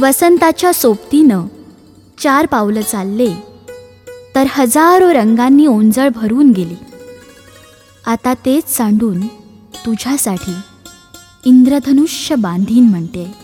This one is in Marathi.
वसंताच्या सोबतीनं चार पावलं चालले तर हजारो रंगांनी ओंजळ भरून गेली. आता तेच सांडून तुझ्यासाठी इंद्रधनुष्य बांधीन म्हणते.